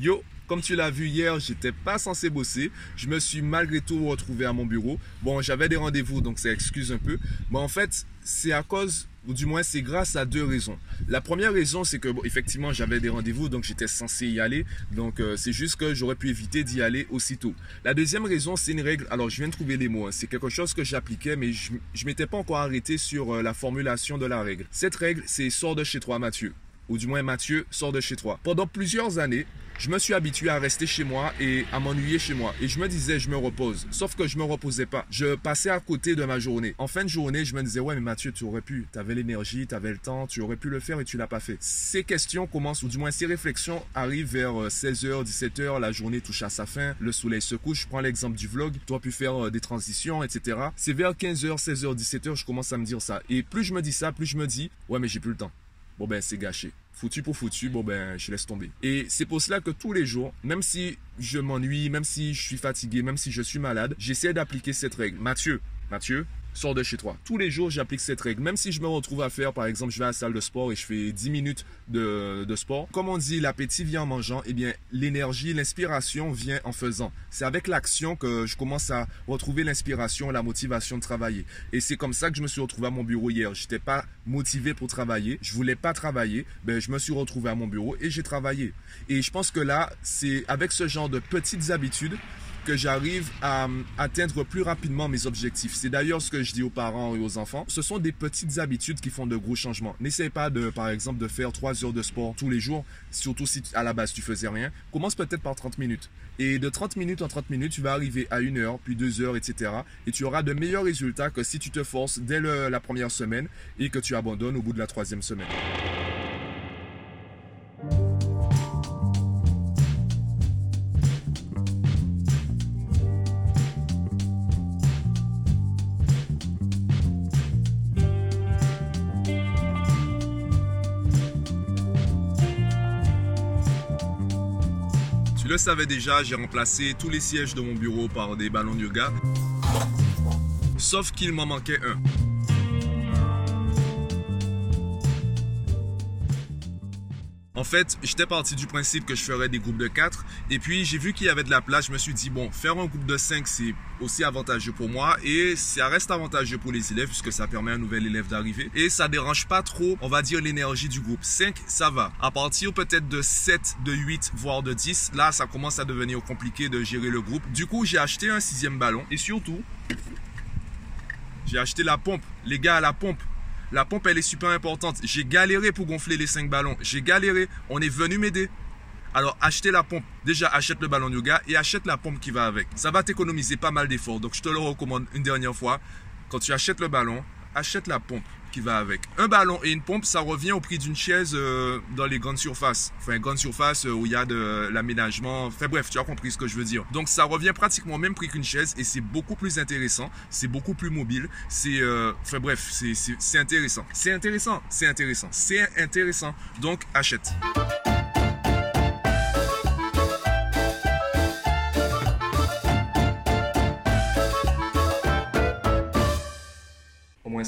Yo, comme tu l'as vu hier, j'étais pas censé bosser. Je me suis malgré tout retrouvé à mon bureau. Bon, j'avais des rendez-vous, donc ça excuse un peu. Mais en fait, c'est à cause, ou du moins c'est grâce à deux raisons. La première raison, c'est que effectivement j'avais des rendez-vous, donc j'étais censé y aller. Donc euh, c'est juste que j'aurais pu éviter d'y aller aussitôt. La deuxième raison, c'est une règle. Alors je viens de trouver les mots. hein. C'est quelque chose que j'appliquais, mais je, je m'étais pas encore arrêté sur euh, la formulation de la règle. Cette règle, c'est sors de chez toi, Mathieu ou du moins Mathieu, sort de chez toi. Pendant plusieurs années, je me suis habitué à rester chez moi et à m'ennuyer chez moi. Et je me disais, je me repose. Sauf que je me reposais pas. Je passais à côté de ma journée. En fin de journée, je me disais, ouais, mais Mathieu, tu aurais pu. Tu avais l'énergie, tu avais le temps, tu aurais pu le faire et tu l'as pas fait. Ces questions commencent, ou du moins ces réflexions arrivent vers 16h, 17h. La journée touche à sa fin. Le soleil se couche. Je prends l'exemple du vlog. Tu as pu faire euh, des transitions, etc. C'est vers 15h, 16h, 17h, je commence à me dire ça. Et plus je me dis ça, plus je me dis, ouais, mais j'ai plus le temps bon ben c'est gâché. Foutu pour foutu, bon ben je laisse tomber. Et c'est pour cela que tous les jours, même si je m'ennuie, même si je suis fatigué, même si je suis malade, j'essaie d'appliquer cette règle. Mathieu, Mathieu, sors de chez toi. Tous les jours, j'applique cette règle. Même si je me retrouve à faire, par exemple, je vais à la salle de sport et je fais 10 minutes de, sport. Comme on dit, l'appétit vient en mangeant. Eh bien, l'énergie, l'inspiration vient en faisant. C'est avec l'action que je commence à retrouver l'inspiration, la motivation de travailler. Et c'est comme ça que je me suis retrouvé à mon bureau hier. J'étais pas motivé pour travailler. Je voulais pas travailler. Ben, je me suis retrouvé à mon bureau et j'ai travaillé. Et je pense que là, c'est avec ce genre de petites habitudes que j'arrive à euh, atteindre plus rapidement mes objectifs. C'est d'ailleurs ce que je dis aux parents et aux enfants. Ce sont des petites habitudes qui font de gros changements. N'essaye pas de, par exemple, de faire 3 heures de sport tous les jours, surtout si à la base tu faisais rien. Commence peut-être par 30 minutes. Et de 30 minutes en 30 minutes, tu vas arriver à 1 heure, puis 2 heures, etc. Et tu auras de meilleurs résultats que si tu te forces dès le, la première semaine et que tu abandonnes au bout de la troisième semaine. Le savais déjà, j'ai remplacé tous les sièges de mon bureau par des ballons de yoga. Sauf qu'il m'en manquait un. En fait, j'étais parti du principe que je ferais des groupes de 4 et puis j'ai vu qu'il y avait de la place, je me suis dit bon, faire un groupe de 5 c'est aussi avantageux pour moi et ça reste avantageux pour les élèves puisque ça permet à un nouvel élève d'arriver et ça dérange pas trop, on va dire l'énergie du groupe. 5 ça va. À partir peut-être de 7, de 8 voire de 10, là ça commence à devenir compliqué de gérer le groupe. Du coup, j'ai acheté un sixième ballon et surtout j'ai acheté la pompe, les gars à la pompe. La pompe, elle est super importante. J'ai galéré pour gonfler les 5 ballons. J'ai galéré. On est venu m'aider. Alors, achetez la pompe. Déjà, achète le ballon yoga et achète la pompe qui va avec. Ça va t'économiser pas mal d'efforts. Donc, je te le recommande une dernière fois. Quand tu achètes le ballon, achète la pompe qui va avec. Un ballon et une pompe, ça revient au prix d'une chaise euh, dans les grandes surfaces. Enfin, grandes surfaces euh, où il y a de l'aménagement. Enfin bref, tu as compris ce que je veux dire. Donc ça revient pratiquement au même prix qu'une chaise et c'est beaucoup plus intéressant. C'est beaucoup plus mobile. C'est, euh, enfin bref, c'est, intéressant. C'est intéressant. C'est intéressant. C'est intéressant. Donc achète.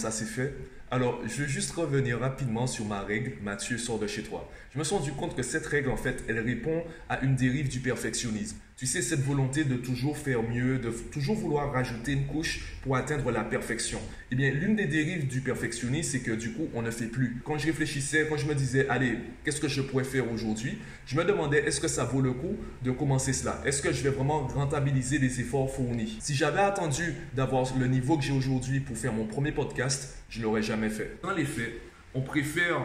Ça c'est fait. Alors, je vais juste revenir rapidement sur ma règle, Mathieu sort de chez toi. Je me suis rendu compte que cette règle, en fait, elle répond à une dérive du perfectionnisme. Tu sais, cette volonté de toujours faire mieux, de toujours vouloir rajouter une couche pour atteindre la perfection. Eh bien, l'une des dérives du perfectionnisme, c'est que du coup, on ne fait plus. Quand je réfléchissais, quand je me disais, allez, qu'est-ce que je pourrais faire aujourd'hui, je me demandais, est-ce que ça vaut le coup de commencer cela? Est-ce que je vais vraiment rentabiliser les efforts fournis? Si j'avais attendu d'avoir le niveau que j'ai aujourd'hui pour faire mon premier podcast, je l'aurais jamais fait. Dans les faits, on préfère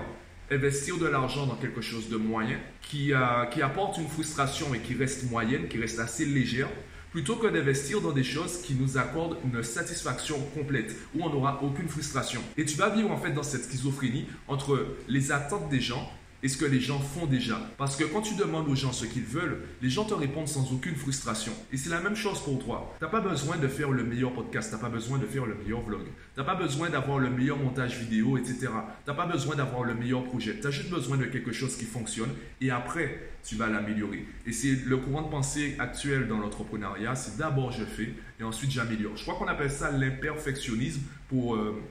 investir de l'argent dans quelque chose de moyen, qui, euh, qui apporte une frustration et qui reste moyenne, qui reste assez légère, plutôt que d'investir dans des choses qui nous accordent une satisfaction complète, où on n'aura aucune frustration. Et tu vas vivre en fait dans cette schizophrénie entre les attentes des gens et ce que les gens font déjà. Parce que quand tu demandes aux gens ce qu'ils veulent, les gens te répondent sans aucune frustration. Et c'est la même chose pour toi. Tu n'as pas besoin de faire le meilleur podcast, tu n'as pas besoin de faire le meilleur vlog, tu n'as pas besoin d'avoir le meilleur montage vidéo, etc. Tu n'as pas besoin d'avoir le meilleur projet. Tu as juste besoin de quelque chose qui fonctionne et après, tu vas l'améliorer. Et c'est le courant de pensée actuel dans l'entrepreneuriat, c'est d'abord je fais et ensuite j'améliore. Je crois qu'on appelle ça l'imperfectionnisme pour... Euh,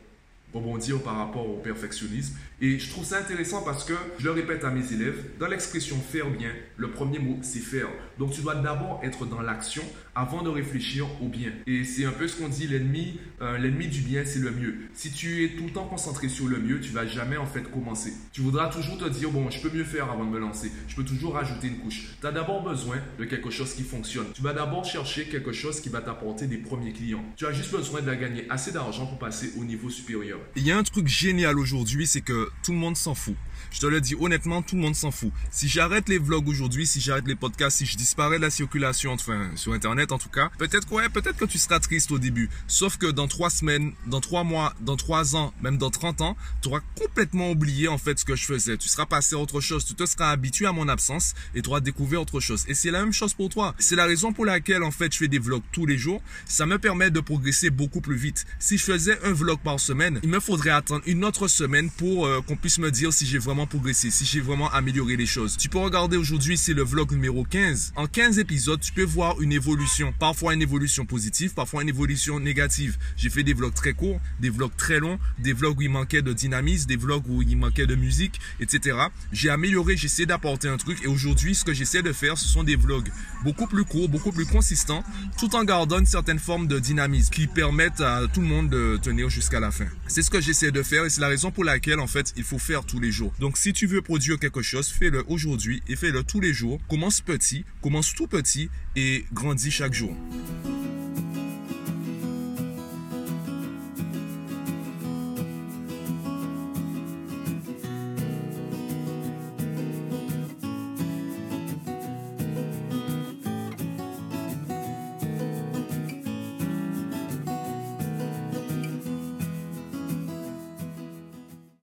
rebondir par rapport au perfectionnisme. Et je trouve ça intéressant parce que, je le répète à mes élèves, dans l'expression faire bien, le premier mot, c'est faire. Donc tu dois d'abord être dans l'action avant de réfléchir au bien. Et c'est un peu ce qu'on dit, l'ennemi euh, l'ennemi du bien, c'est le mieux. Si tu es tout le temps concentré sur le mieux, tu vas jamais en fait commencer. Tu voudras toujours te dire, bon, je peux mieux faire avant de me lancer. Je peux toujours rajouter une couche. Tu as d'abord besoin de quelque chose qui fonctionne. Tu vas d'abord chercher quelque chose qui va t'apporter des premiers clients. Tu as juste besoin de gagner assez d'argent pour passer au niveau supérieur. Il y a un truc génial aujourd'hui, c'est que tout le monde s'en fout. Je te le dis honnêtement, tout le monde s'en fout. Si j'arrête les vlogs aujourd'hui, si j'arrête les podcasts, si je disparais de la circulation, enfin sur Internet en tout cas, peut-être quoi, peut-être que tu seras triste au début. Sauf que dans trois semaines, dans trois mois, dans trois ans, même dans 30 ans, tu auras complètement oublié en fait ce que je faisais. Tu seras passé à autre chose. Tu te seras habitué à mon absence et tu auras découvert autre chose. Et c'est la même chose pour toi. C'est la raison pour laquelle en fait je fais des vlogs tous les jours. Ça me permet de progresser beaucoup plus vite. Si je faisais un vlog par semaine, il me faudrait attendre une autre semaine pour euh, qu'on puisse me dire si j'ai vraiment progressé, si j'ai vraiment amélioré les choses. Tu peux regarder aujourd'hui, c'est le vlog numéro 15. En 15 épisodes, tu peux voir une évolution. Parfois une évolution positive, parfois une évolution négative. J'ai fait des vlogs très courts, des vlogs très longs, des vlogs où il manquait de dynamisme, des vlogs où il manquait de musique, etc. J'ai amélioré, j'essaie d'apporter un truc et aujourd'hui, ce que j'essaie de faire, ce sont des vlogs beaucoup plus courts, beaucoup plus consistants, tout en gardant une certaine forme de dynamisme qui permettent à tout le monde de tenir jusqu'à la fin. C'est ce que j'essaie de faire et c'est la raison pour laquelle, en fait, il faut faire tous les jours. Donc, si tu veux produire quelque chose, fais-le aujourd'hui et fais-le tous les jours. Commence petit, commence tout petit et grandis chaque jour.